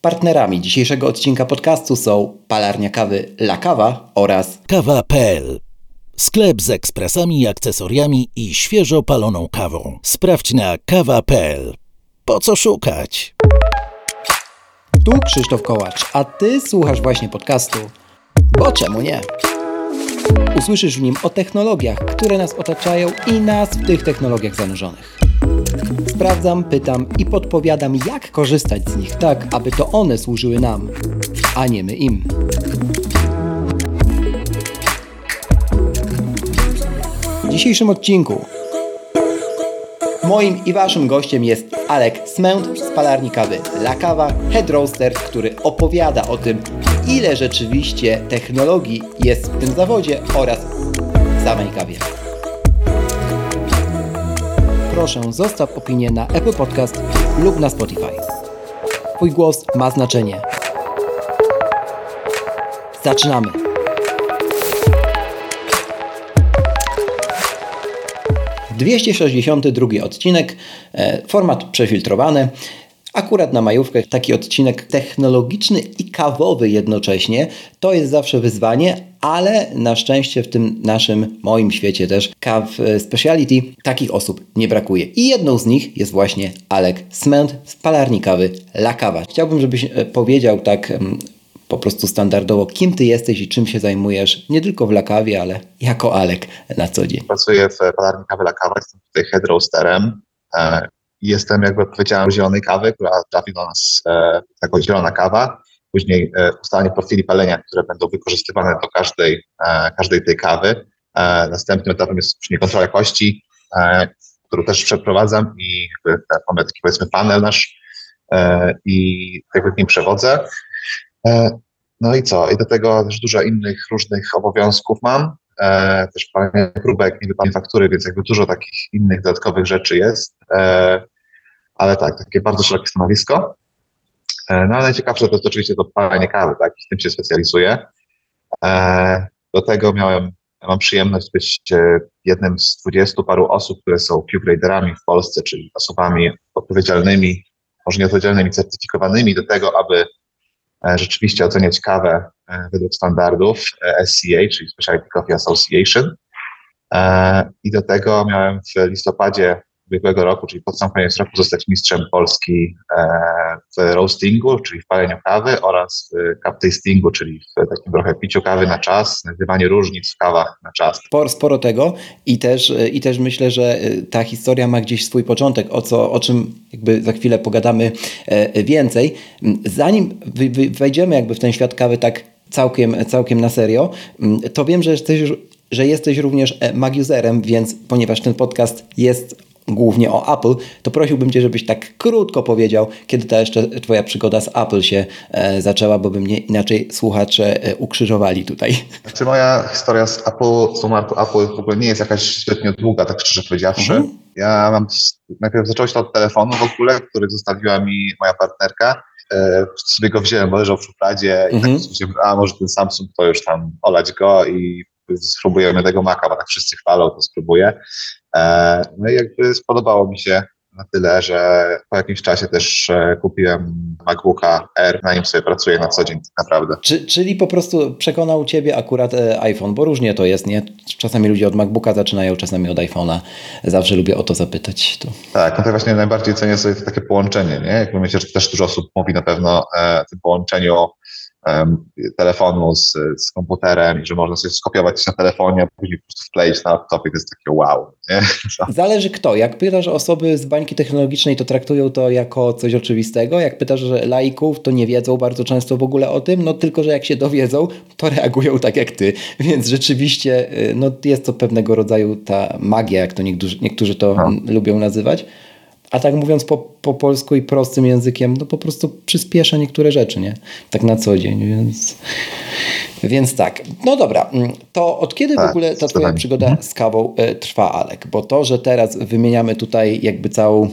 Partnerami dzisiejszego odcinka podcastu są palarnia kawy La Kawa oraz Kawa.pl Sklep z ekspresami, akcesoriami i świeżo paloną kawą. Sprawdź na kawa.pl. Po co szukać? Tu Krzysztof Kołacz, a Ty słuchasz właśnie podcastu. Bo czemu nie? Usłyszysz w nim o technologiach, które nas otaczają i nas w tych technologiach zanurzonych. Sprawdzam, pytam i podpowiadam, jak korzystać z nich tak, aby to one służyły nam, a nie my im. W dzisiejszym odcinku Moim i waszym gościem jest Alek Smęt z palarni kawy La head roaster, który opowiada o tym, ile rzeczywiście technologii jest w tym zawodzie oraz w samej kawie. Proszę zostaw opinię na Apple Podcast lub na Spotify. Twój głos ma znaczenie. Zaczynamy! 262 odcinek, e, format przefiltrowany. Akurat na majówkę taki odcinek technologiczny i kawowy jednocześnie to jest zawsze wyzwanie, ale na szczęście w tym naszym, moim świecie też kaw speciality takich osób nie brakuje. I jedną z nich jest właśnie Alek Smęt z palarni kawy La Kawa. Chciałbym, żebyś e, powiedział tak mm, po prostu standardowo, kim ty jesteś i czym się zajmujesz, nie tylko w Lakawie, ale jako Alek na co dzień. Pracuję w palarni kawy Lakawa, jestem tutaj head roasterem. E, jestem jakby odpowiedzialny zielonej kawy, która trafi do nas jako zielona kawa. Później e, ustalanie profili palenia, które będą wykorzystywane do każdej, każdej tej kawy. Następnym etapem jest później kontrola jakości, którą też przeprowadzam i mamy taki powiedzmy panel nasz i jakby w nim przewodzę. E, no i co? I do tego też dużo innych różnych obowiązków mam. E, też palenie próbek, nie wypalenie faktury, więc jakby dużo takich innych dodatkowych rzeczy jest. E, ale tak, takie bardzo szerokie stanowisko. No ale najciekawsze to jest oczywiście to palenie kawy, tak? W tym się specjalizuję. Do tego miałem, mam przyjemność być jednym z dwudziestu paru osób, które są Q-graderami w Polsce, czyli osobami odpowiedzialnymi, może nie odpowiedzialnymi, certyfikowanymi do tego, aby E, rzeczywiście oceniać kawę e, według standardów e, SCA, czyli Specialty Coffee Association. I do tego miałem w listopadzie ubiegłego roku, czyli pod sam koniec roku, zostać mistrzem Polski w roastingu, czyli w paleniu kawy oraz w cup tastingu, czyli w takim trochę piciu kawy na czas, znajdywanie różnic w kawach na czas. Sporo, sporo tego i też, i też myślę, że ta historia ma gdzieś swój początek, o, co, o czym jakby za chwilę pogadamy więcej. Zanim wejdziemy jakby w ten świat kawy tak całkiem, całkiem na serio, to wiem, że jesteś, że jesteś również mag-userem, więc ponieważ ten podcast jest głównie o Apple, to prosiłbym Cię, żebyś tak krótko powiedział, kiedy ta jeszcze Twoja przygoda z Apple się e, zaczęła, bo by mnie inaczej słuchacze e, ukrzyżowali tutaj. Znaczy moja historia z Apple, z numerem Apple w ogóle nie jest jakaś zbytnio długa, tak szczerze powiedziawszy. Mhm. Ja mam, najpierw zaczęło się od telefonu w ogóle, który zostawiła mi moja partnerka. E, sobie go wziąłem, bo leżał w szufladzie i tak mhm. tak a może ten Samsung to już tam olać go i spróbujemy tego Maca, bo tak wszyscy chwalą, to spróbuję. E, no i jakby spodobało mi się na tyle, że po jakimś czasie też e, kupiłem MacBooka Air, na nim sobie pracuję na co dzień tak naprawdę. Czy, czyli po prostu przekonał Ciebie akurat e, iPhone, bo różnie to jest, nie? Czasami ludzie od MacBooka zaczynają, czasami od iPhone'a. Zawsze lubię o to zapytać. To. Tak, no to właśnie najbardziej cenię sobie takie połączenie, nie? Jakby myślę, że też dużo osób mówi na pewno o tym połączeniu telefonu z, z komputerem i że można sobie skopiować na telefonie, a później po prostu wkleić na laptopie, to jest takie wow. Nie? Zależy kto. Jak pytasz osoby z bańki technologicznej, to traktują to jako coś oczywistego. Jak pytasz laików, to nie wiedzą bardzo często w ogóle o tym, no tylko, że jak się dowiedzą, to reagują tak jak ty. Więc rzeczywiście y, no, jest to pewnego rodzaju ta magia, jak to niektórzy, niektórzy to no. lubią nazywać. A tak mówiąc po, po polsku i prostym językiem, no po prostu przyspiesza niektóre rzeczy, nie? Tak na co dzień, więc... Więc tak, no dobra, mm, to od kiedy tak, w ogóle ta twoja przygoda z kawą e, trwa, Alek? Bo to, że teraz wymieniamy tutaj jakby całą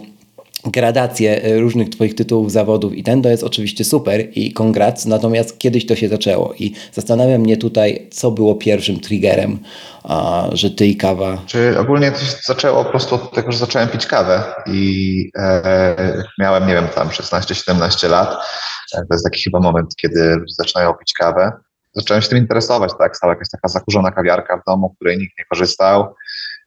gradację e, różnych Twoich tytułów, zawodów i ten to jest oczywiście super i kongrats, natomiast kiedyś to się zaczęło i zastanawia mnie tutaj, co było pierwszym triggerem, a, że Ty i kawa... Czy ogólnie to się zaczęło po prostu od tego, że zacząłem pić kawę i e, miałem, nie wiem, tam 16-17 lat, e, to jest taki chyba moment, kiedy zaczynają pić kawę. Zacząłem się tym interesować, tak, stała jakaś taka zakurzona kawiarka w domu, której nikt nie korzystał,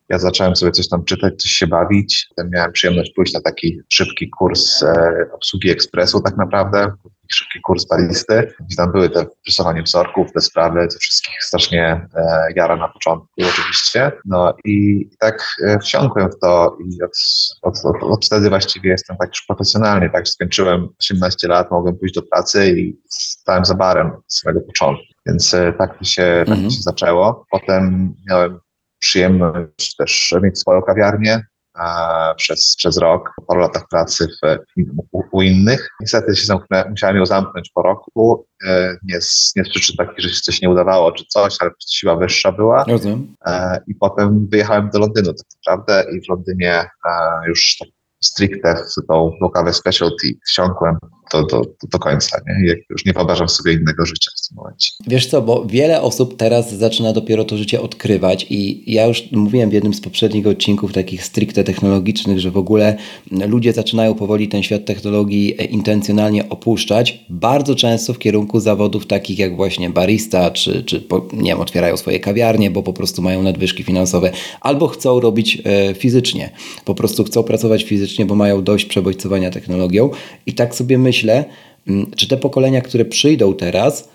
ja zacząłem sobie coś tam czytać, coś się bawić. Potem miałem przyjemność pójść na taki szybki kurs e, obsługi ekspresu tak naprawdę, szybki kurs baristy, gdzie tam były te rysowanie wzorków, te sprawy, to wszystkich strasznie e, jara na początku oczywiście. No i tak e, wsiąkłem w to i od, od, od, od wtedy właściwie jestem tak już profesjonalnie, tak skończyłem 18 lat, mogłem pójść do pracy i stałem za barem z samego początku. Więc e, tak to się, tak to mhm. się zaczęło. Potem miałem przyjemność też mieć swoją kawiarnię przez, przez rok, po paru latach pracy w, u, u, innych. Niestety się zamknę, musiałem ją zamknąć po roku, e, nie z, nie z przyczyn takich, że się coś nie udawało czy coś, ale siła wyższa była. Rozumiem. E, I potem wyjechałem do Londynu tak naprawdę i w Londynie e, już tak stricte tą, kawę specialty wsiąkłem do, do, do końca. Nie? Już nie wyobrażam sobie innego życia w tym momencie. Wiesz co, bo wiele osób teraz zaczyna dopiero to życie odkrywać i ja już mówiłem w jednym z poprzednich odcinków takich stricte technologicznych, że w ogóle ludzie zaczynają powoli ten świat technologii intencjonalnie opuszczać, bardzo często w kierunku zawodów takich jak właśnie barista, czy, czy nie wiem, otwierają swoje kawiarnie, bo po prostu mają nadwyżki finansowe, albo chcą robić e, fizycznie, po prostu chcą pracować fizycznie, bo mają dość przebodźcowania technologią i tak sobie myślę, myślę, mm, czy te pokolenia, które przyjdą teraz,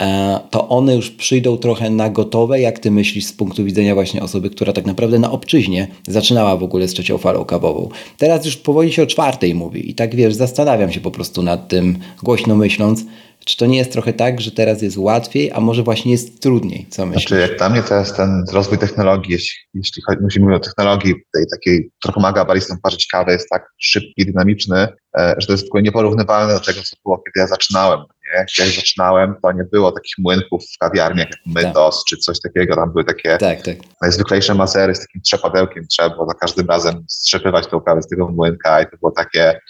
e, to one już przyjdą trochę na gotowe, jak ty myślisz z punktu widzenia właśnie osoby, która tak naprawdę na obczyźnie zaczynała w ogóle z trzecią falą kawową. Teraz już powoli się o czwartej mówi i tak wiesz, zastanawiam się po prostu nad tym, głośno myśląc, czy to nie jest trochę tak, że teraz jest łatwiej, a może właśnie jest trudniej? Co myślisz? Znaczy, jak dla mnie to jest ten rozwój technologii, jeśli, jeśli mówimy o technologii tej takiej, która pomaga baristom parzyć kawę, jest tak szybki, dynamiczny, e, że to jest tylko nieporównywalne do tego, co było, kiedy ja zaczynałem. Nie? Jak ja zaczynałem, to nie było takich młynków w kawiarniach jak Mytos tak. czy coś takiego. Tam były takie tak, tak. najzwyklejsze masery z takim trzepadełkiem. Trzeba było za każdym razem strzepywać tą kawę z tego młynka i to było takie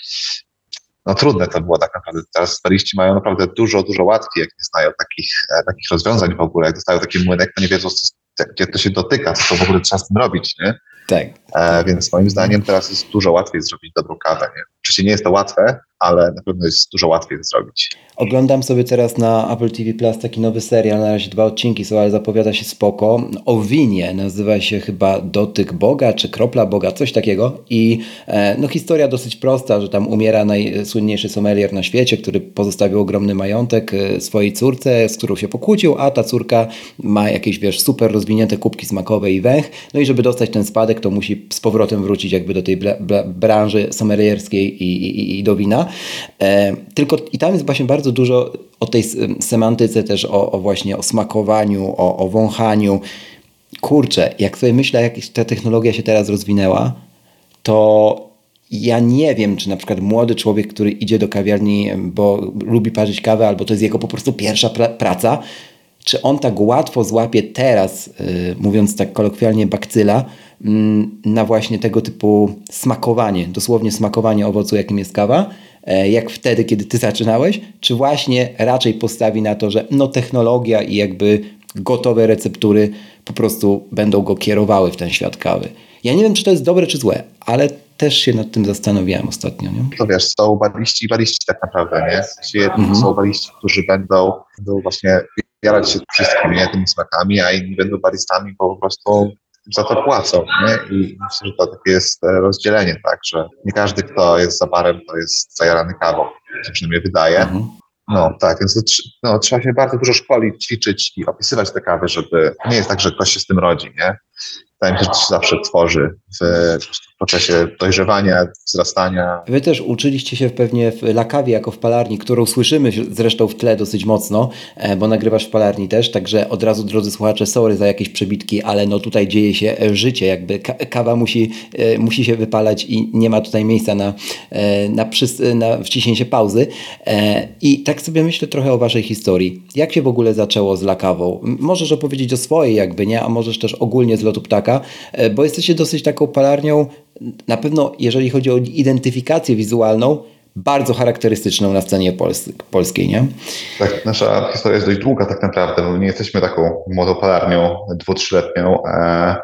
no trudne to było tak naprawdę. Teraz stariści mają naprawdę dużo, dużo łatwiej, jak nie znają takich, e, takich rozwiązań w ogóle. Jak dostają taki młynek, to nie wiedzą, co, gdzie to się dotyka, co to w ogóle trzeba z tym robić, nie? Tak. E, więc moim zdaniem teraz jest dużo łatwiej zrobić dobrą kawę, nie? Oczywiście nie jest to łatwe, ale na pewno jest dużo łatwiej zrobić. Oglądam sobie teraz na Apple TV Plus taki nowy serial, na razie dwa odcinki są, ale zapowiada się spoko. O winie, nazywa się chyba Dotyk Boga, czy Kropla Boga, coś takiego. I e, no historia dosyć prosta, że tam umiera najsłynniejszy sommelier na świecie, który pozostawił ogromny majątek e, swojej córce, z którą się pokłócił, a ta córka ma jakieś, wiesz, super rozwinięte kubki smakowe i węch. No i żeby dostać ten spadek, to musi z powrotem wrócić jakby do tej branży sommelierskiej i, i, i do wina. E, tylko i tam jest właśnie bardzo dużo o tej semantyce też, o, o właśnie o smakowaniu, o, o wąchaniu. Kurczę, jak sobie myślę, jak ta technologia się teraz rozwinęła, to ja nie wiem, czy na przykład młody człowiek, który idzie do kawiarni, bo lubi parzyć kawę, albo to jest jego po prostu pierwsza pra praca, czy on tak łatwo złapie teraz, yy, mówiąc tak kolokwialnie, bakcyla, yy, na właśnie tego typu smakowanie, dosłownie smakowanie owocu, jakim jest kawa, jak wtedy, kiedy ty zaczynałeś, czy właśnie raczej postawi na to, że no technologia i jakby gotowe receptury po prostu będą go kierowały w ten świat kawy. Ja nie wiem, czy to jest dobre, czy złe, ale też się nad tym zastanawiałem ostatnio. Nie? To wiesz, są baliści i baliści tak naprawdę, nie? Mhm. są baliści, którzy będą, będą właśnie jarać się wszystkimi nie, tymi smakami, a inni będą balistami, bo po prostu za to płacą. Nie? I myślę, że to takie jest e, rozdzielenie, tak, że nie każdy, kto jest za barem, to jest zajarany kawą, się przynajmniej wydaje. Mhm. No tak, więc no, trzeba się bardzo dużo szkolić, ćwiczyć i opisywać te kawy, żeby nie jest tak, że ktoś się z tym rodzi, nie? Wydaje mi się, że to się zawsze tworzy w, w procesie dojrzewania, wzrastania. Wy też uczyliście się pewnie w Lakawie jako w palarni, którą słyszymy zresztą w tle dosyć mocno, e, bo nagrywasz w palarni też, także od razu drodzy słuchacze, sorry za jakieś przebitki, ale no tutaj dzieje się e, życie, jakby kawa musi, e, musi się wypalać i nie ma tutaj miejsca na, na, przys- na wciśnięcie pauzy. I tak sobie myślę trochę o waszej historii. Jak się w ogóle zaczęło z Lakawą? Możesz opowiedzieć o swojej jakby, nie? A możesz też ogólnie z lotu ptaka, e, bo jesteście dosyć taką palarnią, na pewno jeżeli chodzi o identyfikację wizualną, bardzo charakterystyczną na scenie pols polskiej, nie? Tak, nasza historia jest dość długa tak naprawdę, bo nie jesteśmy taką młodą palarnią, dwu, trzyletnią. E,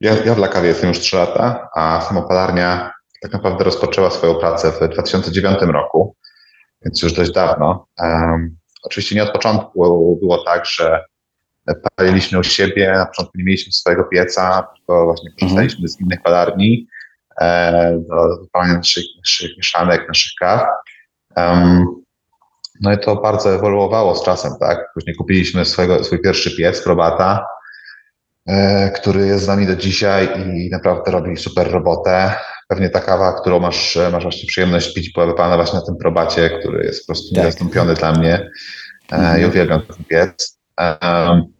ja, ja w Lakawie jestem już trzy lata, a sama palarnia tak naprawdę rozpoczęła swoją pracę w 2009 roku, więc już dość dawno. Oczywiście nie od początku było tak, że paliliśmy u siebie, na początku nie mieliśmy swojego pieca, tylko właśnie korzystaliśmy mhm. z innych palarni e, do wypalania naszych, naszych mieszanek, naszych kaw. Um, no i to bardzo ewoluowało z czasem, tak? Później kupiliśmy swojego, swój pierwszy piec, Probata, e, który jest z nami do dzisiaj i naprawdę robi super robotę. Pewnie ta kawa, którą masz, masz właśnie przyjemność pić, była wypalana właśnie na tym Probacie, który jest po prostu tak. niezastąpiony dla mnie. E, mhm. I uwielbiam ten piec. Um,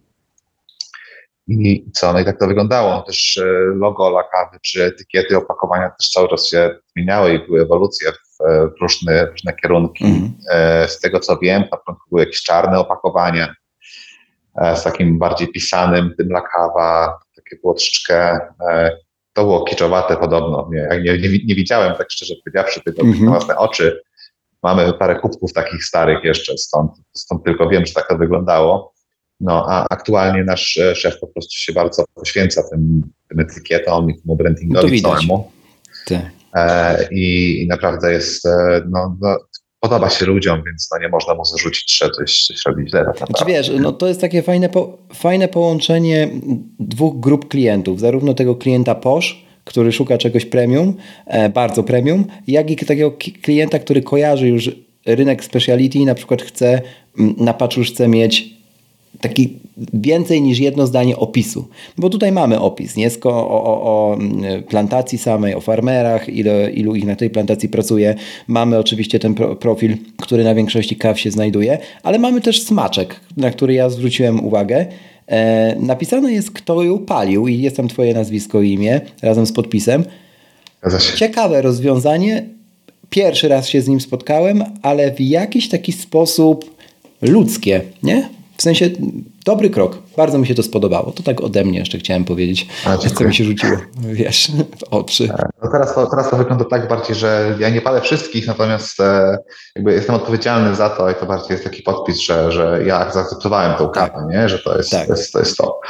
i co? No i tak to wyglądało. Też e, logo lakawy czy etykiety opakowania też cały czas się zmieniały i były ewolucje w e, różne, różne kierunki. Mm. Z tego co wiem, na początku były jakieś czarne opakowania z takim bardziej pisanym tym lakawa, takie było troszeczkę, to było kiczowate podobno. Nie, nie, nie, nie widziałem, tak szczerze powiedziawszy, tego mm -hmm. na własne oczy. Mamy parę kubków takich starych jeszcze stąd, stąd tylko wiem, że tak to wyglądało. No, a aktualnie nasz e, szef po prostu się bardzo poświęca tym, tym etykietom i temu brandingowi no całemu. E, i, naprawdę jest, e, no, no, podoba się ludziom, więc no, nie można mu zarzucić, że coś, coś robi źle. Tak znaczy, wiesz, no, to jest takie fajne, po, fajne połączenie dwóch grup klientów, zarówno tego klienta POSZ, który szuka czegoś premium, e, bardzo premium, jak i takiego klienta, który kojarzy już rynek speciality i na przykład chce na paczuszce mieć taki więcej niż jedno zdanie opisu. Bo tutaj mamy opis nie? O, o, o, plantacji samej, o farmerach, ile, ilu ich na tej plantacji pracuje. Mamy oczywiście ten pro, profil, który na większości kaw się znajduje, ale mamy też smaczek, na który ja zwróciłem uwagę. E, napisane jest, kto ją palił i jest tam twoje nazwisko i imię razem z podpisem. Ciekawe rozwiązanie. Pierwszy raz się z nim spotkałem, ale w jakiś taki sposób ludzkie, nie? W sensie dobry krok. Bardzo mi się to spodobało. To tak ode mnie jeszcze chciałem powiedzieć. A, co mi się rzuciło, wiesz, w oczy. E, no teraz, to, teraz to wygląda tak bardziej, że ja nie palę wszystkich, natomiast e, jakby jestem odpowiedzialny za to i to bardziej jest taki podpis, że, że ja zaakceptowałem tą kawę, tak. nie? że to jest, tak. to jest, to jest to.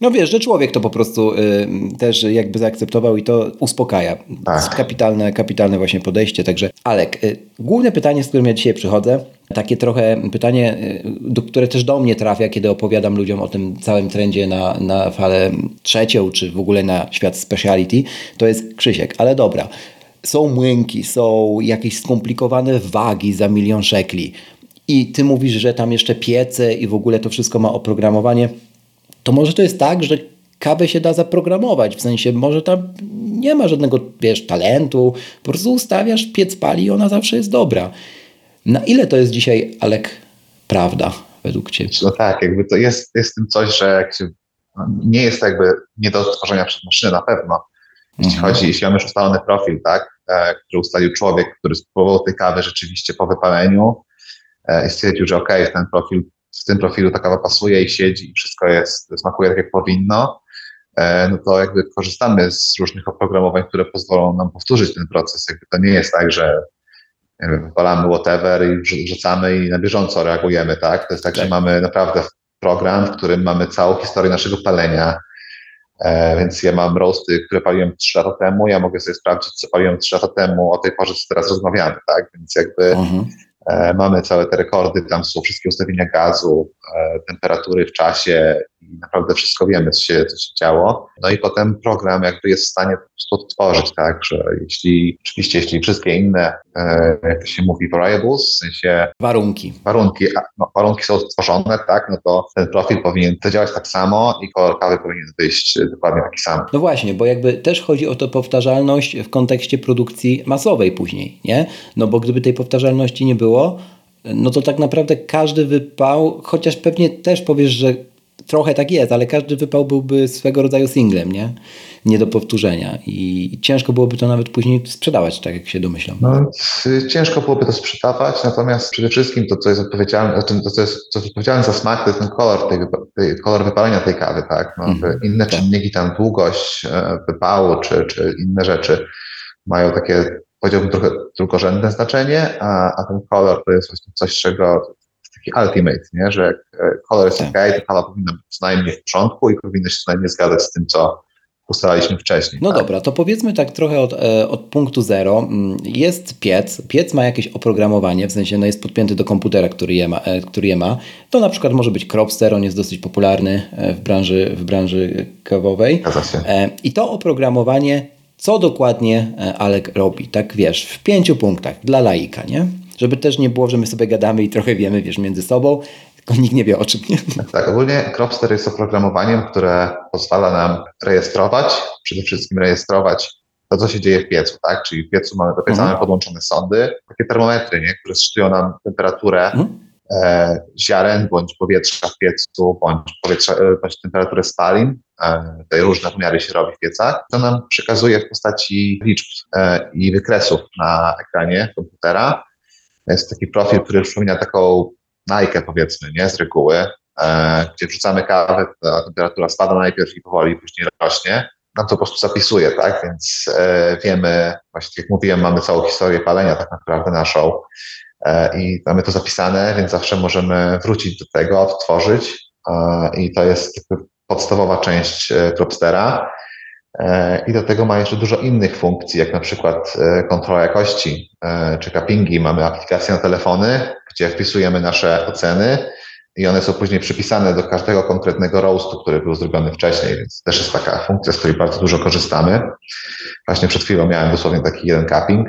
No wiesz, że człowiek to po prostu y, też jakby zaakceptował i to uspokaja. Tak. Kapitalne, kapitalne właśnie podejście. Także Alek, y, główne pytanie, z którym ja dzisiaj przychodzę, takie trochę pytanie, y, do, które też do mnie trafia, kiedy opowiadam ludziom o tym całym trendzie na, na falę trzecią, czy w ogóle na świat speciality, to jest Krzysiek, ale dobra. Są młynki, są jakieś skomplikowane wagi za milion szekli i ty mówisz, że tam jeszcze piece i w ogóle to wszystko ma oprogramowanie to może to jest tak, że kawę się da zaprogramować, w sensie może tam nie ma żadnego, wiesz, talentu, po prostu ustawiasz, piec pali i ona zawsze jest dobra. Na ile to jest dzisiaj, Alek, prawda według Ciebie? No tak, jakby to jest, jest tym coś, że jak się, no, nie jest to jakby nie do stworzenia przez maszynę na pewno. Jeśli mhm. chodzi, jeśli mamy już ustalony profil, tak, e, który ustalił człowiek, który spróbował tej kawy rzeczywiście po wypaleniu e, i stwierdził, że ok, ten profil w tym profilu ta kawa pasuje i siedzi i wszystko jest, smakuje tak jak powinno, e, no to jakby korzystamy z różnych oprogramowań, które pozwolą nam powtórzyć ten proces. Jakby to nie jest tak, że wypalamy whatever i wrzucamy i na bieżąco reagujemy, tak? To jest tak, tak. że mamy naprawdę program, w którym mamy całą historię naszego palenia, E, więc ja mam roasty, które paliłem 3 lata temu, ja mogę sobie sprawdzić, co paliłem 3 lata temu, o tej porze, co teraz rozmawiamy, tak? Więc jakby uh-huh. E, mamy całe te rekordy, tam są wszystkie ustawienia gazu, e, temperatury w czasie naprawdę wszystko wiemy, co się, co się działo. No i potem program jakby jest w stanie po prostu odtworzyć, tak, że jeśli, oczywiście jeśli wszystkie inne, e, jak to się mówi, variables, w sensie... Warunki. Warunki, no, warunki są stworzone, tak, no to ten profil powinien to działać tak samo i kolor kawy powinien wyjść dokładnie taki sam. No właśnie, bo jakby też chodzi o to powtarzalność w kontekście produkcji masowej później, nie? No bo gdyby tej powtarzalności nie było, no to tak naprawdę każdy wypał, chociaż pewnie też powiesz, że trochę tak jest, ale każdy wypał byłby swego rodzaju singlem, nie? Nie do powtórzenia i ciężko byłoby to nawet później sprzedawać, tak jak się domyślam. No, ciężko byłoby to sprzedawać, natomiast przede wszystkim to, co jest odpowiedzialne, to, co jest, co jest odpowiedzialne za smak, to jest ten kolor, tej, tej kolor wypalenia tej kawy, tak? No, mm, inne tak. czynniki, tam długość e, wypału, czy, czy inne rzeczy mają takie, powiedziałbym, trochę drugorzędne znaczenie, a, a ten kolor to jest właśnie coś, czego taki ultimate, nie? że jak e, kolor jest tak. ok, to kawa powinna być co najmniej w porządku i powinna się co najmniej zgadzać z tym, co ustalaliśmy wcześniej. No tak? dobra, to powiedzmy tak trochę od, e, od punktu zero. Mm, jest piec, piec ma jakieś oprogramowanie, w sensie no jest podpięty do komputera, który je, ma, e, który je ma. To na przykład może być Cropster, on jest dosyć popularny w branży, w branży kawowej. I to oprogramowanie, co dokładnie Alek robi? Tak wiesz, w pięciu punktach dla laika, nie? Żeby też nie było, że my sobie gadamy i trochę wiemy, wiesz, między sobą, tylko nikt nie wie o czym. Nie? Tak, ogólnie Cropster jest oprogramowaniem, które pozwala nam rejestrować, przede wszystkim rejestrować to, co się dzieje w piecu, tak? Czyli w piecu mamy do pieca mhm. podłączone sondy, takie termometry, nie? które szczytują nam temperaturę mhm. e, ziaren bądź powietrza w piecu, bądź, powietrza, e, bądź temperaturę spalin. E, tutaj różne pomiary się robi w piecach. To nam przekazuje w postaci liczb e, i wykresów na ekranie komputera jest taki profil, który przypomina taką najkę powiedzmy, nie, z reguły, e, gdzie wrzucamy kawę, ta temperatura spada najpierw i powoli później rośnie. Nam to po prostu zapisuje, tak, więc e, wiemy, właśnie jak mówiłem, mamy całą historię palenia tak naprawdę naszą e, i mamy to zapisane, więc zawsze możemy wrócić do tego, odtworzyć e, i to jest podstawowa część Dropstera. E, I do tego ma jeszcze dużo innych funkcji, jak na przykład e, kontrola jakości e, czy cuppingi. Mamy aplikację na telefony, gdzie wpisujemy nasze oceny i one są później przypisane do każdego konkretnego roastu, który był zrobiony wcześniej, więc też jest taka funkcja, z której bardzo dużo korzystamy. Właśnie przed chwilą miałem dosłownie taki jeden cupping.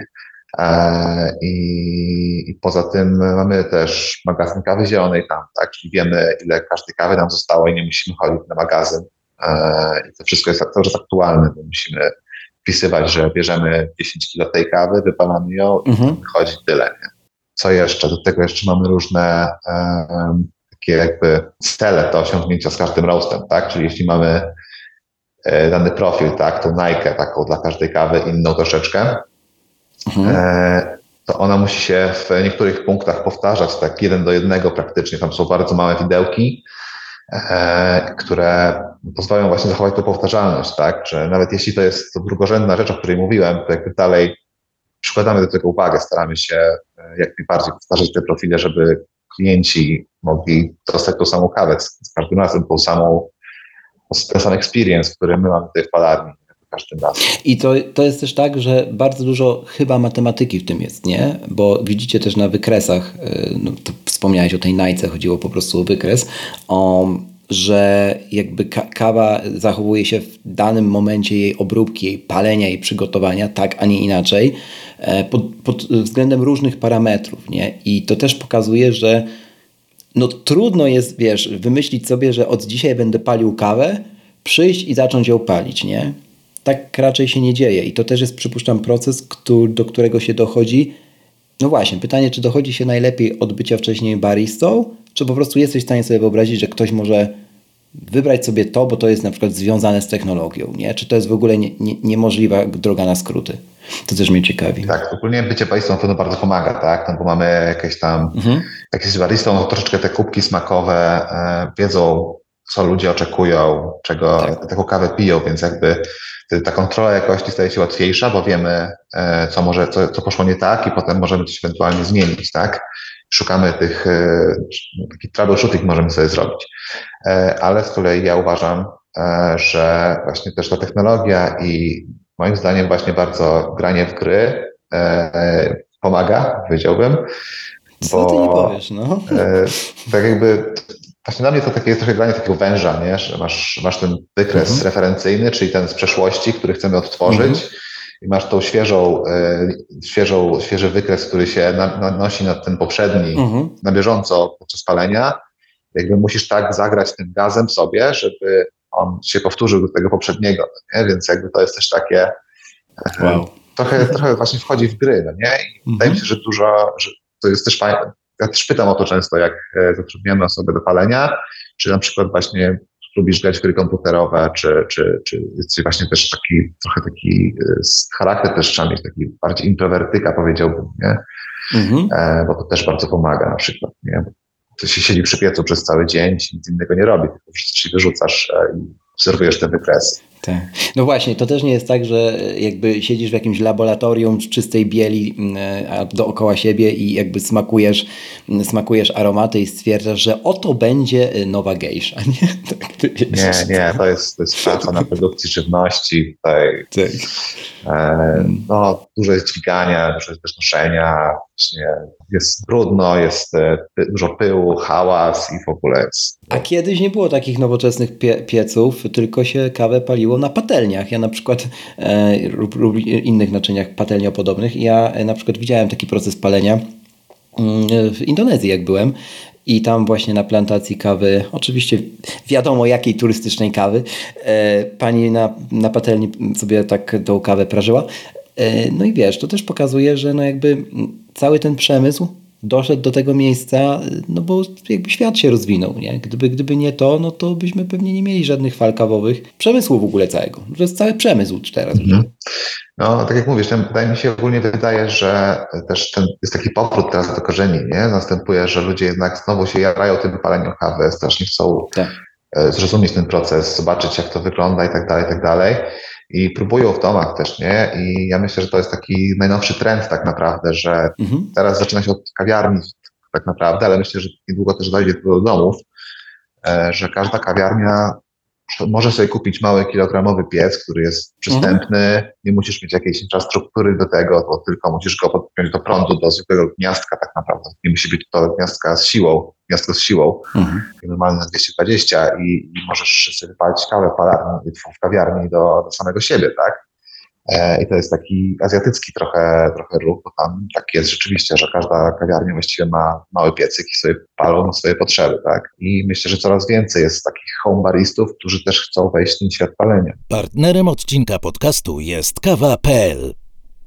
I, poza tym mamy też magazyn kawy zielonej tam, tak? Czyli wiemy, ile każdej kawy nam zostało i nie musimy chodzić na magazyn. E, I to wszystko jest cały czas aktualne, bo musimy wpisywać, że bierzemy 10 kg tej kawy, wypalamy ją mhm. i wychodzi tyle. Nie? Co jeszcze? Do tego jeszcze mamy różne um, takie jakby cele do osiągnięcia z każdym roastem, tak? Czyli jeśli mamy e, dany profil, tak, tą Nike taką dla każdej kawy, inną troszeczkę, mhm. e, to ona musi się w niektórych punktach powtarzać, tak jeden do jednego praktycznie. Tam są bardzo małe widełki, które pozwalają właśnie zachować tę powtarzalność, tak? Że nawet jeśli to jest to drugorzędna rzecz, o której mówiłem, to jakby dalej przykładamy do tego uwagę, staramy się e, jak najbardziej powtarzać te profile, żeby klienci mogli dostać tą samą kawę z każdym razem, tą samą, ten sam experience, który my mamy tutaj w palarni. I to, to jest też tak, że bardzo dużo chyba matematyki w tym jest, nie? Bo widzicie też na wykresach, e, no, wspomniałeś o tej najce, chodziło po prostu o wykres, o, że jakby kawa zachowuje się w danym momencie jej obróbki, jej palenia, jej przygotowania, tak, a nie inaczej, e, pod, pod względem różnych parametrów, nie? I to też pokazuje, że no trudno jest, wiesz, wymyślić sobie, że od dzisiaj będę palił kawę, przyjść i zacząć ją palić, nie? tak raczej się nie dzieje. I to też jest, przypuszczam, proces, który, do którego się dochodzi. No właśnie, pytanie, czy dochodzi się najlepiej od bycia wcześniej baristą, czy po prostu jesteś w stanie sobie wyobrazić, że ktoś może wybrać sobie to, bo to jest na przykład związane z technologią, nie? Czy to jest w ogóle nie, nie, niemożliwa droga na skróty? To też mnie ciekawi. Tak, ogólnie bycie baristą to bardzo pomaga, tak? No bo mamy jakieś tam, mhm. jak jesteś baristą, no troszeczkę te kubki smakowe e, wiedzą, co ludzie oczekują, czego tak. taką kawę piją, więc jakby ta kontrola jakości staje się łatwiejsza, bo wiemy, e, co może, co, co poszło nie tak i potem możemy coś ewentualnie zmienić, tak? Szukamy tych, e, taki troubleshooting możemy sobie zrobić. E, ale z kolei ja uważam, że właśnie też ta technologia i moim zdaniem właśnie bardzo granie w gry pomaga, powiedziałbym. Co bo, ty nie powiesz, no? Tak jakby Właśnie dla mnie to takie jest trochę granie takiego węża, nie? że masz, masz ten wykres mhm. referencyjny, czyli ten z przeszłości, który chcemy odtworzyć mhm. i masz tą świeżą, e, świeżą, świeży wykres, który się nanosi na ten poprzedni mhm. na bieżąco podczas palenia. Jakby musisz tak zagrać tym gazem sobie, żeby on się powtórzył do tego poprzedniego, nie? więc jakby to jest też takie e, wow. trochę, trochę właśnie wchodzi w gry, no nie? I mhm. wydaje mi się, że dużo, że to jest też fajne, ja też pytam o to często, jak e, zatrudniamy osobę do palenia, czy na przykład właśnie lubisz grać w gry komputerowe, czy, czy, czy jesteś właśnie też taki, trochę taki e, charakter też trzeba mieć, taki bardziej introwertyka powiedziałbym, nie? Mhm. E, bo to też bardzo pomaga na przykład, nie? Ktoś się siedzi przy piecu przez cały dzień, nic innego nie robi, tylko wszystko się wyrzucasz e, i obserwujesz te wykresy. Tak. No właśnie, to też nie jest tak, że jakby siedzisz w jakimś laboratorium z czystej bieli mm, dookoła siebie i jakby smakujesz, mm, smakujesz aromaty i stwierdzasz, że oto będzie nowa gejsza. Nie, tak, nie, nie, to jest, to jest praca na produkcji żywności. Tutaj, tak. e, no, dużo jest dźwigania, dużo jest też noszenia, właśnie jest brudno, jest e, dużo pyłu, hałas i w ogóle jest. A kiedyś nie było takich nowoczesnych pie pieców, tylko się kawę paliło na patelniach. Ja na przykład e, lub, lub innych naczyniach patelniopodobnych. Ja e, na przykład widziałem taki proces palenia mm, w Indonezji, jak byłem. I tam właśnie na plantacji kawy, oczywiście wiadomo jakiej turystycznej kawy, e, pani na, na patelni sobie tak tą kawę prażyła. No i wiesz, to też pokazuje, że no jakby cały ten przemysł doszedł do tego miejsca, no bo jakby świat się rozwinął, nie? Gdyby, gdyby nie to, no to byśmy pewnie nie mieli żadnych fal kawowych, przemysłu w ogóle całego. To jest cały przemysł teraz. Mhm. No, tak jak mówisz, wydaje mi się ogólnie wydaje, że też ten, jest taki powrót teraz do korzeni, nie? Następuje, że ludzie jednak znowu się jarają tym wypaleniem kawy, strasznie chcą tak. E, zrozumieć ten proces, zobaczyć jak to wygląda i tak dalej, i tak dalej i próbują w domach też, nie? I ja myślę, że to jest taki najnowszy trend tak naprawdę, że mhm. teraz zaczyna się od kawiarni tak naprawdę, ale myślę, że niedługo też dojdzie do domów, e, że każda kawiarnia Możesz sobie kupić mały kilogramowy piec, który jest przystępny, mhm. nie musisz mieć jakiejś infrastruktury do tego, bo tylko musisz go podpiąć do prądu, do zwykłego gniazdka tak naprawdę. Nie musi być to gniazdka z siłą, gniazdko z siłą, mhm. normalne 220 i, i możesz sobie wypalić kawę palarni, w kawiarni do, do samego siebie, tak? E, I to jest taki azjatycki trochę, trochę ruch, bo tam tak jest rzeczywiście, że każda kawiarnia właściwie ma mały piecyk i sobie palą na swoje potrzeby, tak? I myślę, że coraz więcej jest takich homebaristów, którzy też chcą wejść w ten świat palenia. Partnerem odcinka podcastu jest kawa.pl.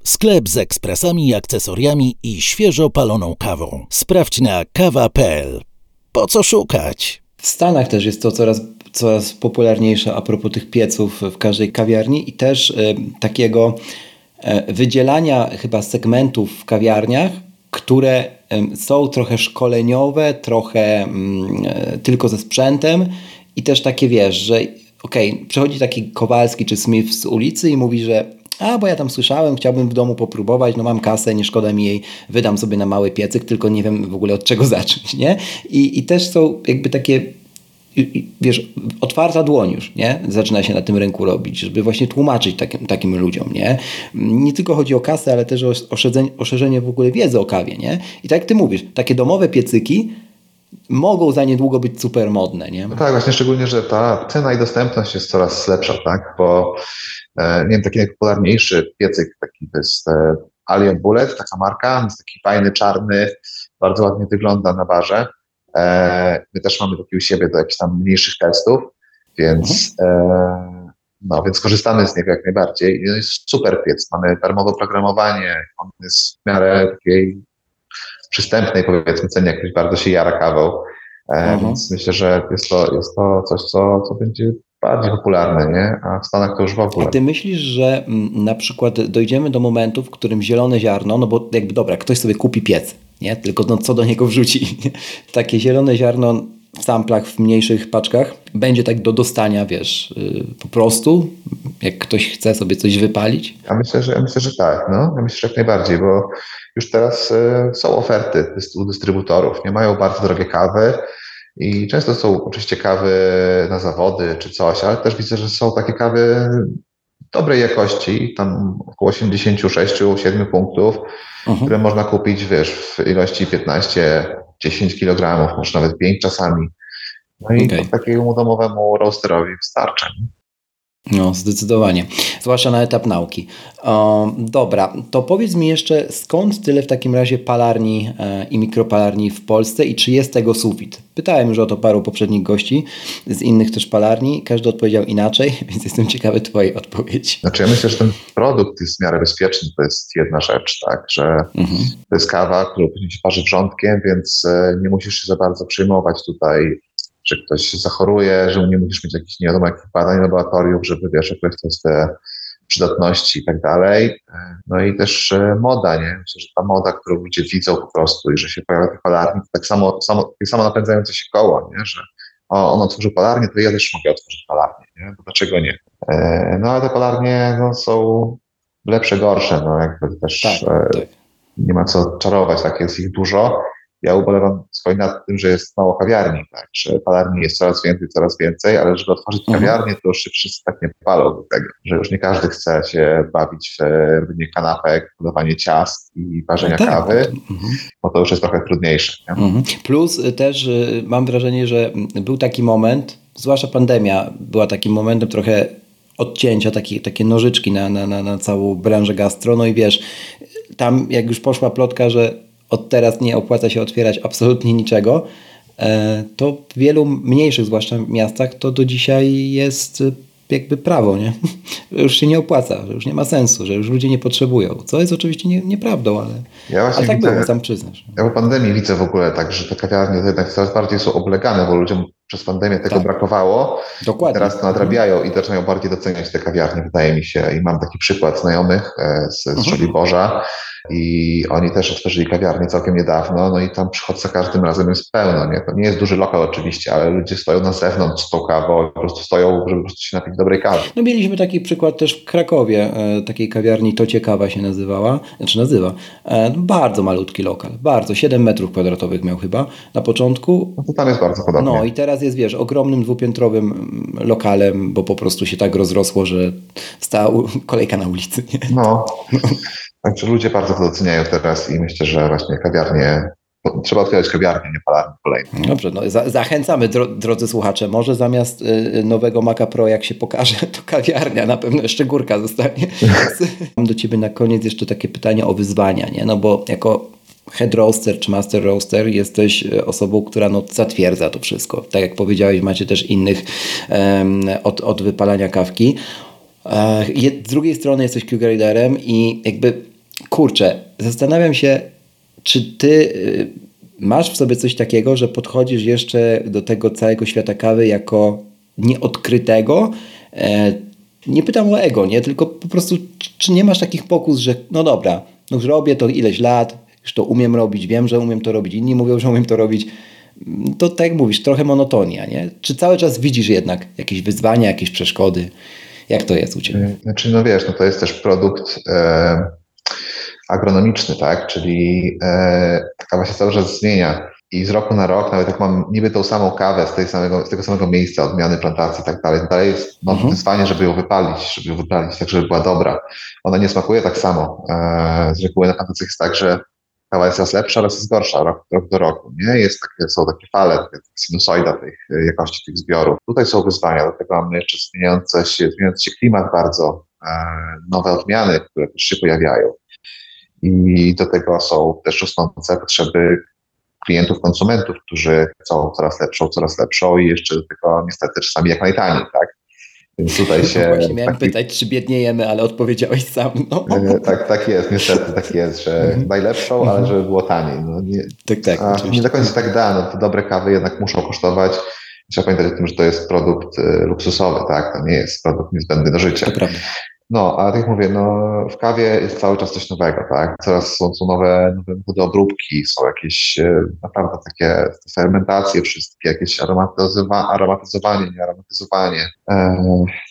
Sklep z ekspresami, akcesoriami i świeżo paloną kawą. Sprawdź na kawa.pl. Po co szukać? W Stanach też jest to coraz coraz popularniejsze a propos tych pieców w każdej kawiarni i też y, takiego y, wydzielania chyba segmentów w kawiarniach, które są trochę szkoleniowe, trochę mm, tylko ze sprzętem i też takie wiesz, że okej, okay, przychodzi taki Kowalski czy Smith z ulicy i mówi, że a, bo ja tam słyszałem, chciałbym w domu popróbować, no mam kasę, nie szkoda mi jej, wydam sobie na mały piecyk, tylko nie wiem w ogóle od czego zacząć, nie? I, i też są jakby takie wiesz, otwarta dłoń już, nie? Zaczyna się na tym rynku robić, żeby właśnie tłumaczyć takim, takim ludziom, nie? Nie tylko chodzi o kasę, ale też o, o szerzenie w ogóle wiedzy o kawie, nie? I tak jak ty mówisz, takie domowe piecyki mogą za niedługo być super modne, nie? No tak, właśnie szczególnie, że ta cena i dostępność jest coraz lepsza, tak? Bo e, nie wiem, taki najpopularniejszy piecyk taki to jest e, Alien Bullet, taka marka, jest taki fajny, czarny, bardzo ładnie wygląda na barze my też mamy takie u siebie do jakichś tam mniejszych testów, więc, mhm. e, no, więc korzystamy z niego jak najbardziej. I jest super piec. Mamy darmowe programowanie, on jest w miarę takiej przystępnej powiedzmy cenie, jak ktoś bardzo się jara kawą. E, mhm. Więc myślę, że jest to, jest to coś, co, co będzie bardziej popularne, nie? a w Stanach to już w ogóle. A ty myślisz, że m, na przykład dojdziemy do momentu, w którym zielone ziarno, no bo jakby dobra, ktoś sobie kupi piec, nie? Tylko no, co do niego wrzuci. Takie zielone ziarno w samplach w mniejszych paczkach będzie tak do dostania, wiesz, yy, po prostu, jak ktoś chce sobie coś wypalić? Ja myślę, że, ja myślę, że tak, no. Ja myślę, że jak najbardziej, bo już teraz y, są oferty u dystrybutorów, nie mają bardzo drogie kawy i często są oczywiście kawy na zawody czy coś, ale też widzę, że są takie kawy dobrej jakości, tam około 86-7 punktów, uh-huh. które można kupić, wiesz, w ilości 15, 10 kg, może nawet 5 czasami. No i okay. takiemu domowemu roasterowi wystarczy. No, zdecydowanie. Zwłaszcza na etap nauki. Dobra, to powiedz mi jeszcze, skąd tyle w takim razie palarni e, i mikropalarni w Polsce i czy jest tego sufit? Pytałem już o to paru poprzednich gości z innych też palarni. Każdy odpowiedział inaczej, więc jestem ciekawy Twojej odpowiedzi. Znaczy, ja myślę, że ten produkt jest w miarę bezpieczny. To jest jedna rzecz, tak, że mhm. to jest kawa, którą później się parzy wrzątkiem, więc e, nie musisz się za bardzo przejmować tutaj że ktoś zachoruje, że nie musisz mieć jakichś nie wiadomo jakich badań laboratoriów, żeby wiesz, określać te przydatności i tak dalej. No i też e, moda, nie? Myślę, że ta moda, którą ludzie widzą po prostu i że się pojawia te palarnie, to tak samo, samo, tak samo napędzające się koło, nie? Że o, on otworzył palarnię, to ja też mogę otworzyć palarnię, nie? Dlaczego nie? E, no ale te palarnie no, są lepsze, gorsze, no jakby też tak, e, tak. nie ma co czarować, tak jest ich dużo ja ubolewam swoim nad tym, że jest mało kawiarni, tak, że palarni jest coraz więcej, coraz więcej, ale żeby otworzyć mhm. kawiarnię, to już wszyscy tak nie palą do tego, że już nie każdy chce się bawić w robienie kanapek, podawanie ciast i ważenia tak, kawy, mhm. bo to już jest trochę trudniejsze. Mhm. Plus y, też y, mam wrażenie, że był taki moment, zwłaszcza pandemia była takim momentem trochę odcięcia, takie, takie nożyczki na, na, na, na całą branżę gastro. No i wiesz, tam jak już poszła plotka, że od teraz nie opłaca się otwierać absolutnie niczego, e, to w wielu mniejszych, zwłaszcza miastach, to do dzisiaj jest jakby prawo, nie? Że już się nie opłaca, że już nie ma sensu, że już ludzie nie potrzebują. Co jest oczywiście nie, nieprawdą, ale, ja ale tak widzę, było, sam przyznasz. Ja po pandemii widzę w ogóle tak, że te kawiarnie jednak coraz bardziej są oblegane, bo ludziom przez pandemię tego tak. brakowało. Dokładnie. Teraz to nadrabiają i zaczynają bardziej doceniać te kawiarnie, wydaje mi się. I mam taki przykład znajomych e, z, z mhm. Boża, i oni też otworzyli kawiarnię całkiem niedawno, no i tam przychodzi za każdym razem jest pełno, nie? To nie jest duży lokal oczywiście, ale ludzie stoją na zewnątrz z tą kawą, po prostu stoją, żeby po prostu się napić dobrej kawy. No mieliśmy taki przykład też w Krakowie, e, takiej kawiarni To Ciekawa się nazywała, znaczy nazywa. E, bardzo malutki lokal, bardzo, 7 metrów kwadratowych miał chyba na początku. No to tam jest bardzo podobnie. No i teraz jest, wiesz, ogromnym dwupiętrowym mm, lokalem, bo po prostu się tak rozrosło, że stała kolejka na ulicy. Nie? No. Także ludzie bardzo to doceniają teraz i myślę, że właśnie kawiarnie Trzeba otwierać kawiarnię, nie palarnię kolejną. Dobrze, no za, zachęcamy, dro, drodzy słuchacze. Może zamiast y, nowego Maca Pro, jak się pokaże, to kawiarnia, na pewno jeszcze górka zostanie. Mam do Ciebie na koniec jeszcze takie pytanie o wyzwania, nie? No bo jako head roaster czy master roaster jesteś y, osobą, która no, zatwierdza to wszystko. Tak jak powiedziałeś, macie też innych um, od, od wypalania kawki. E, z drugiej strony jesteś q i jakby kurczę, zastanawiam się, czy ty y, masz w sobie coś takiego, że podchodzisz jeszcze do tego całego świata kawy jako nieodkrytego. E, nie pytam o ego, nie? Tylko po prostu, czy nie masz takich pokus, że no dobra, no już robię to ileś lat, już to umiem robić, wiem, że umiem to robić, inni mówią, że umiem to robić. To tak jak mówisz, trochę monotonia, nie? Czy cały czas widzisz jednak jakieś wyzwania, jakieś przeszkody? Jak to jest u Ciebie? Znaczy, no wiesz, no to jest też produkt... E agronomiczny, tak? Czyli e, kawa się cały czas zmienia. I z roku na rok, nawet jak mam niby tą samą kawę z, tej samego, z tego samego miejsca, odmiany plantacji i tak dalej, dalej jest no, mhm. wyzwanie, żeby ją wypalić, żeby ją wypalić tak, żeby była dobra. Ona nie smakuje tak samo. E, z reguły na plantacjach jest tak, że kawa jest raz lepsza, ale jest gorsza rok, rok do roku. Nie? Jest takie, są takie fale, sinusoida tej e, jakości tych zbiorów. Tutaj są wyzwania, dlatego mamy jeszcze zmieniający się, zmieniający się klimat bardzo, e, nowe odmiany, które też się pojawiają i do tego są też rosnące potrzeby klientów, konsumentów, którzy chcą coraz lepszą, coraz lepszą i jeszcze do tego niestety czasami jak najtaniej, tak? Więc tutaj się... No właśnie miałem taki... pytać, czy biedniejemy, ale odpowiedziałeś sam. No. E, tak, tak jest, niestety tak jest, że mhm. najlepszą, ale mhm. żeby było taniej. No nie, tak, tak. A nie do końca tak da, no te dobre kawy jednak muszą kosztować. Trzeba pamiętać o tym, że to jest produkt e, luksusowy, tak? To nie jest produkt niezbędny do życia. To prawda. No, ale tak jak mówię, no, w kawie jest cały czas coś nowego, tak? Coraz są, są nowe, nowe metody obróbki, są jakieś e, naprawdę takie fermentacje wszystkie, jakieś aromatyzowa aromatyzowanie, nie aromatyzowanie. E,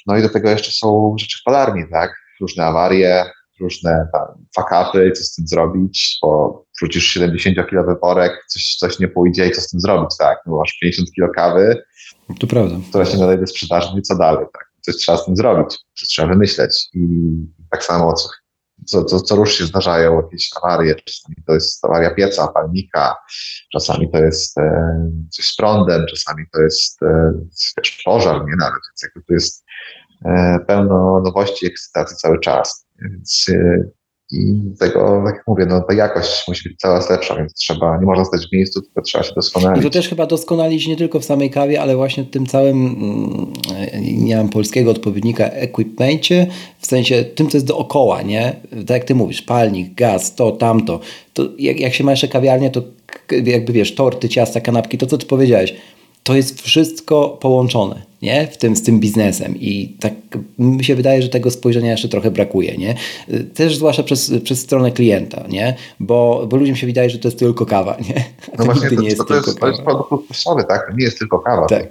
no i do tego jeszcze są rzeczy w palarni, tak? Różne awarie, różne tam fakapy, co z tym zrobić, bo wrzucisz 70-kilowy worek, coś, coś nie pójdzie i co z tym zrobić, tak? No masz 50 kilo kawy, to prawda. która się nadaje do sprzedaży, no i co dalej, tak? Coś trzeba z tym zrobić, coś trzeba wymyśleć. I tak samo co, co, co, co rusz się zdarzają jakieś awarie, czasami to jest awaria pieca, palnika, czasami to jest e, coś z prądem, czasami to jest e, wiesz, pożar, nie nawet, więc jakby to jest e, pełno nowości, ekscytacji cały czas. Więc e, i tego, tak jak mówię, no, ta jakość musi być coraz lepsza, więc trzeba, nie można stać w miejscu, tylko trzeba się doskonalić. I to też chyba doskonalić nie tylko w samej kawie, ale właśnie tym całym, mm, nie mam polskiego odpowiednika, equipmentie, w sensie tym, co jest dookoła, nie? Tak jak ty mówisz, palnik, gaz, to, tamto. To jak, jak się ma jeszcze kawiarnię, to jakby wiesz, torty, ciasta, kanapki, to co ty powiedziałeś, to jest wszystko połączone nie? W tym, z tym biznesem i tak mi się wydaje, że tego spojrzenia jeszcze trochę brakuje. Nie? Też zwłaszcza przez, przez stronę klienta, nie? Bo, bo ludziom się wydaje, że to jest tylko kawa. Nie? A no właśnie, to, nie jest, to, to, jest, to jest produkt tak? To nie jest tylko kawa. Tak.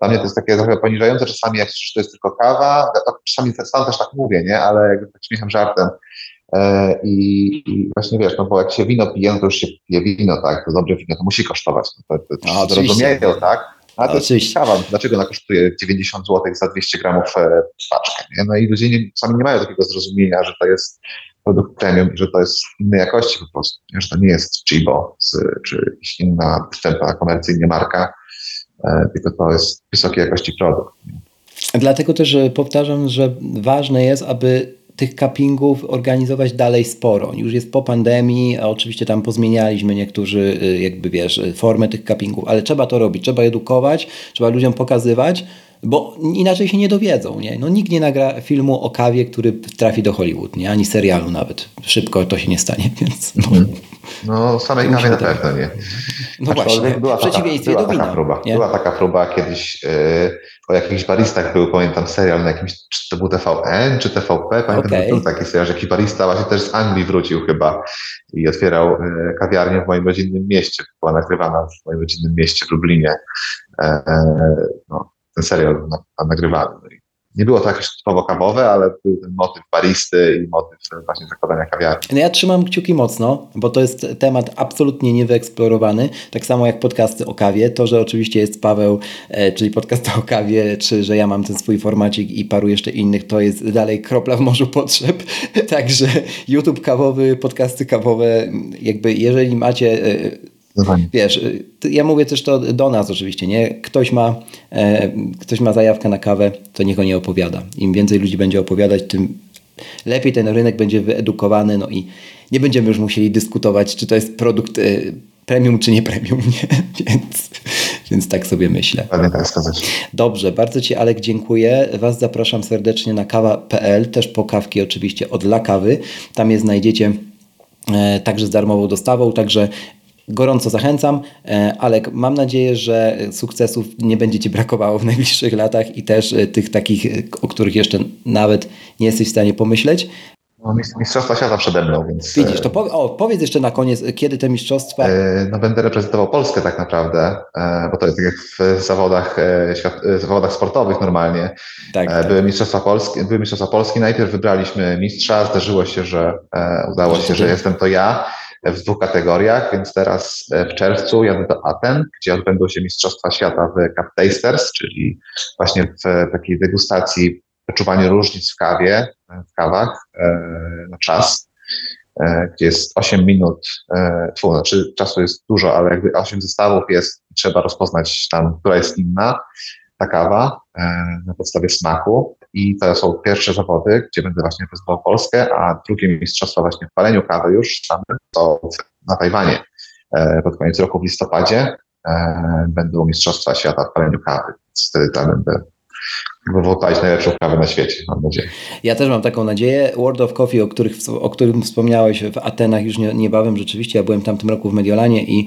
Dla mnie to jest takie trochę poniżające czasami, jak słyszę, że to jest tylko kawa. Czasami sam też tak mówię, nie? ale jakby tak śmiechem żartem. E, I, I, właśnie wiesz, no bo jak się wino pije, no to już się pije wino, tak? To dobre wino to musi kosztować. No to, to, to zrozumieją, tak? A to jest dlaczego ona kosztuje 90 zł za 200 gramów e, paczkę. Nie? No i ludzie nie, sami nie mają takiego zrozumienia, że to jest produkt premium że to jest innej jakości po prostu, że to nie jest Chibo czy jakaś inna wstępna komercyjnie marka, e, tylko to jest wysokiej jakości produkt. Nie? Dlatego też powtarzam, że ważne jest, aby tych cuppingów organizować dalej sporo. Już jest po pandemii, a oczywiście tam pozmienialiśmy niektórzy, y, jakby wiesz, formę tych cuppingów, ale trzeba to robić, trzeba edukować, trzeba ludziom pokazywać, bo inaczej się nie dowiedzą. Nie? No, nikt nie nagra filmu o kawie, który trafi do Hollywood, nie? ani serialu nawet. Szybko to się nie stanie, więc. No, mhm. no samej kawie na pewno nie. No właśnie, była w przeciwieństwie taka, była do wina. Próba, była taka próba kiedyś yy, o jakichś baristach był, pamiętam serial na jakimś, czy to był TVN, czy TVP, pamiętam, okay. był taki serial, że jakiś barista właśnie też z Anglii wrócił chyba i otwierał yy, kawiarnię w moim rodzinnym mieście. Była nagrywana w moim rodzinnym mieście w Lublinie. Yy, no ten serial nagrywany. Nie było to jakieś kawowe, ale był ten motyw baristy i motyw właśnie zakładania kawiarni. No ja trzymam kciuki mocno, bo to jest temat absolutnie niewyeksplorowany, tak samo jak podcasty o kawie. To, że oczywiście jest Paweł, e, czyli podcast o kawie, czy że ja mam ten swój formacik i paru jeszcze innych, to jest dalej kropla w morzu potrzeb. Także YouTube kawowy, podcasty kawowe, jakby jeżeli macie e, Wiesz, ja mówię też to do nas oczywiście, nie? Ktoś ma, e, ktoś ma zajawkę na kawę, to niech o nie opowiada. Im więcej ludzi będzie opowiadać, tym lepiej ten rynek będzie wyedukowany, no i nie będziemy już musieli dyskutować, czy to jest produkt e, premium, czy nie premium, nie? Więc, więc tak sobie myślę. tak Dobrze, bardzo Ci Alek dziękuję. Was zapraszam serdecznie na kawa.pl, też po kawki oczywiście od La Kawy. Tam je znajdziecie e, także z darmową dostawą, także gorąco zachęcam. E, Alek, mam nadzieję, że sukcesów nie będzie Ci brakowało w najbliższych latach i też e, tych takich, e, o których jeszcze nawet nie jesteś w stanie pomyśleć. No, mistrzostwa świata przede mną, więc... Widzisz, to o, powiedz jeszcze na koniec, kiedy te mistrzostwa... No będę reprezentował Polskę tak naprawdę, bo to jest tak jak w zawodach, w zawodach sportowych normalnie. Tak, tak. Były, Mistrzostwa Polski, były Mistrzostwa Polski, najpierw wybraliśmy mistrza, zdarzyło się, że udało się, że jestem to ja w dwóch kategoriach, więc teraz e, w czerwcu jadę do Aten, gdzie odbędą się Mistrzostwa Świata w Cup Tasters, czyli właśnie w takiej degustacji, wyczuwaniu różnic w kawie, e, w kawach e, na czas, gdzie jest 8 minut, tfu, znaczy czasu jest dużo, ale jakby 8 zestawów jest, trzeba rozpoznać tam, która jest inna ta kawa na podstawie smaku i to są pierwsze zawody, gdzie będę właśnie reprezentował Polskę, a drugie mistrzostwa właśnie w paleniu kawy już tam to na Tajwanie. E, pod koniec roku w listopadzie e, będą mistrzostwa świata w paleniu kawy, więc wtedy tam będę wywołać najlepszą kawę na świecie, mam nadzieję. Ja też mam taką nadzieję. World of Coffee, o, których, o którym wspomniałeś w Atenach już nie, niebawem, rzeczywiście ja byłem tam tym roku w Mediolanie i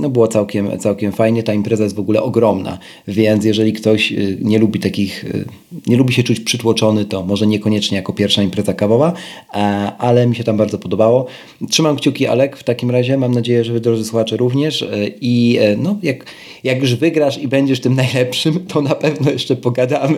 no było całkiem, całkiem fajnie. Ta impreza jest w ogóle ogromna, więc jeżeli ktoś y, nie lubi takich, y, nie lubi się czuć przytłoczony, to może niekoniecznie jako pierwsza impreza kawowa, ale mi się tam bardzo podobało. Trzymam kciuki Alek w takim razie, mam nadzieję, że wy drodzy słuchacze również y, i no, jak, jak już wygrasz i będziesz tym najlepszym, to na pewno jeszcze pogadamy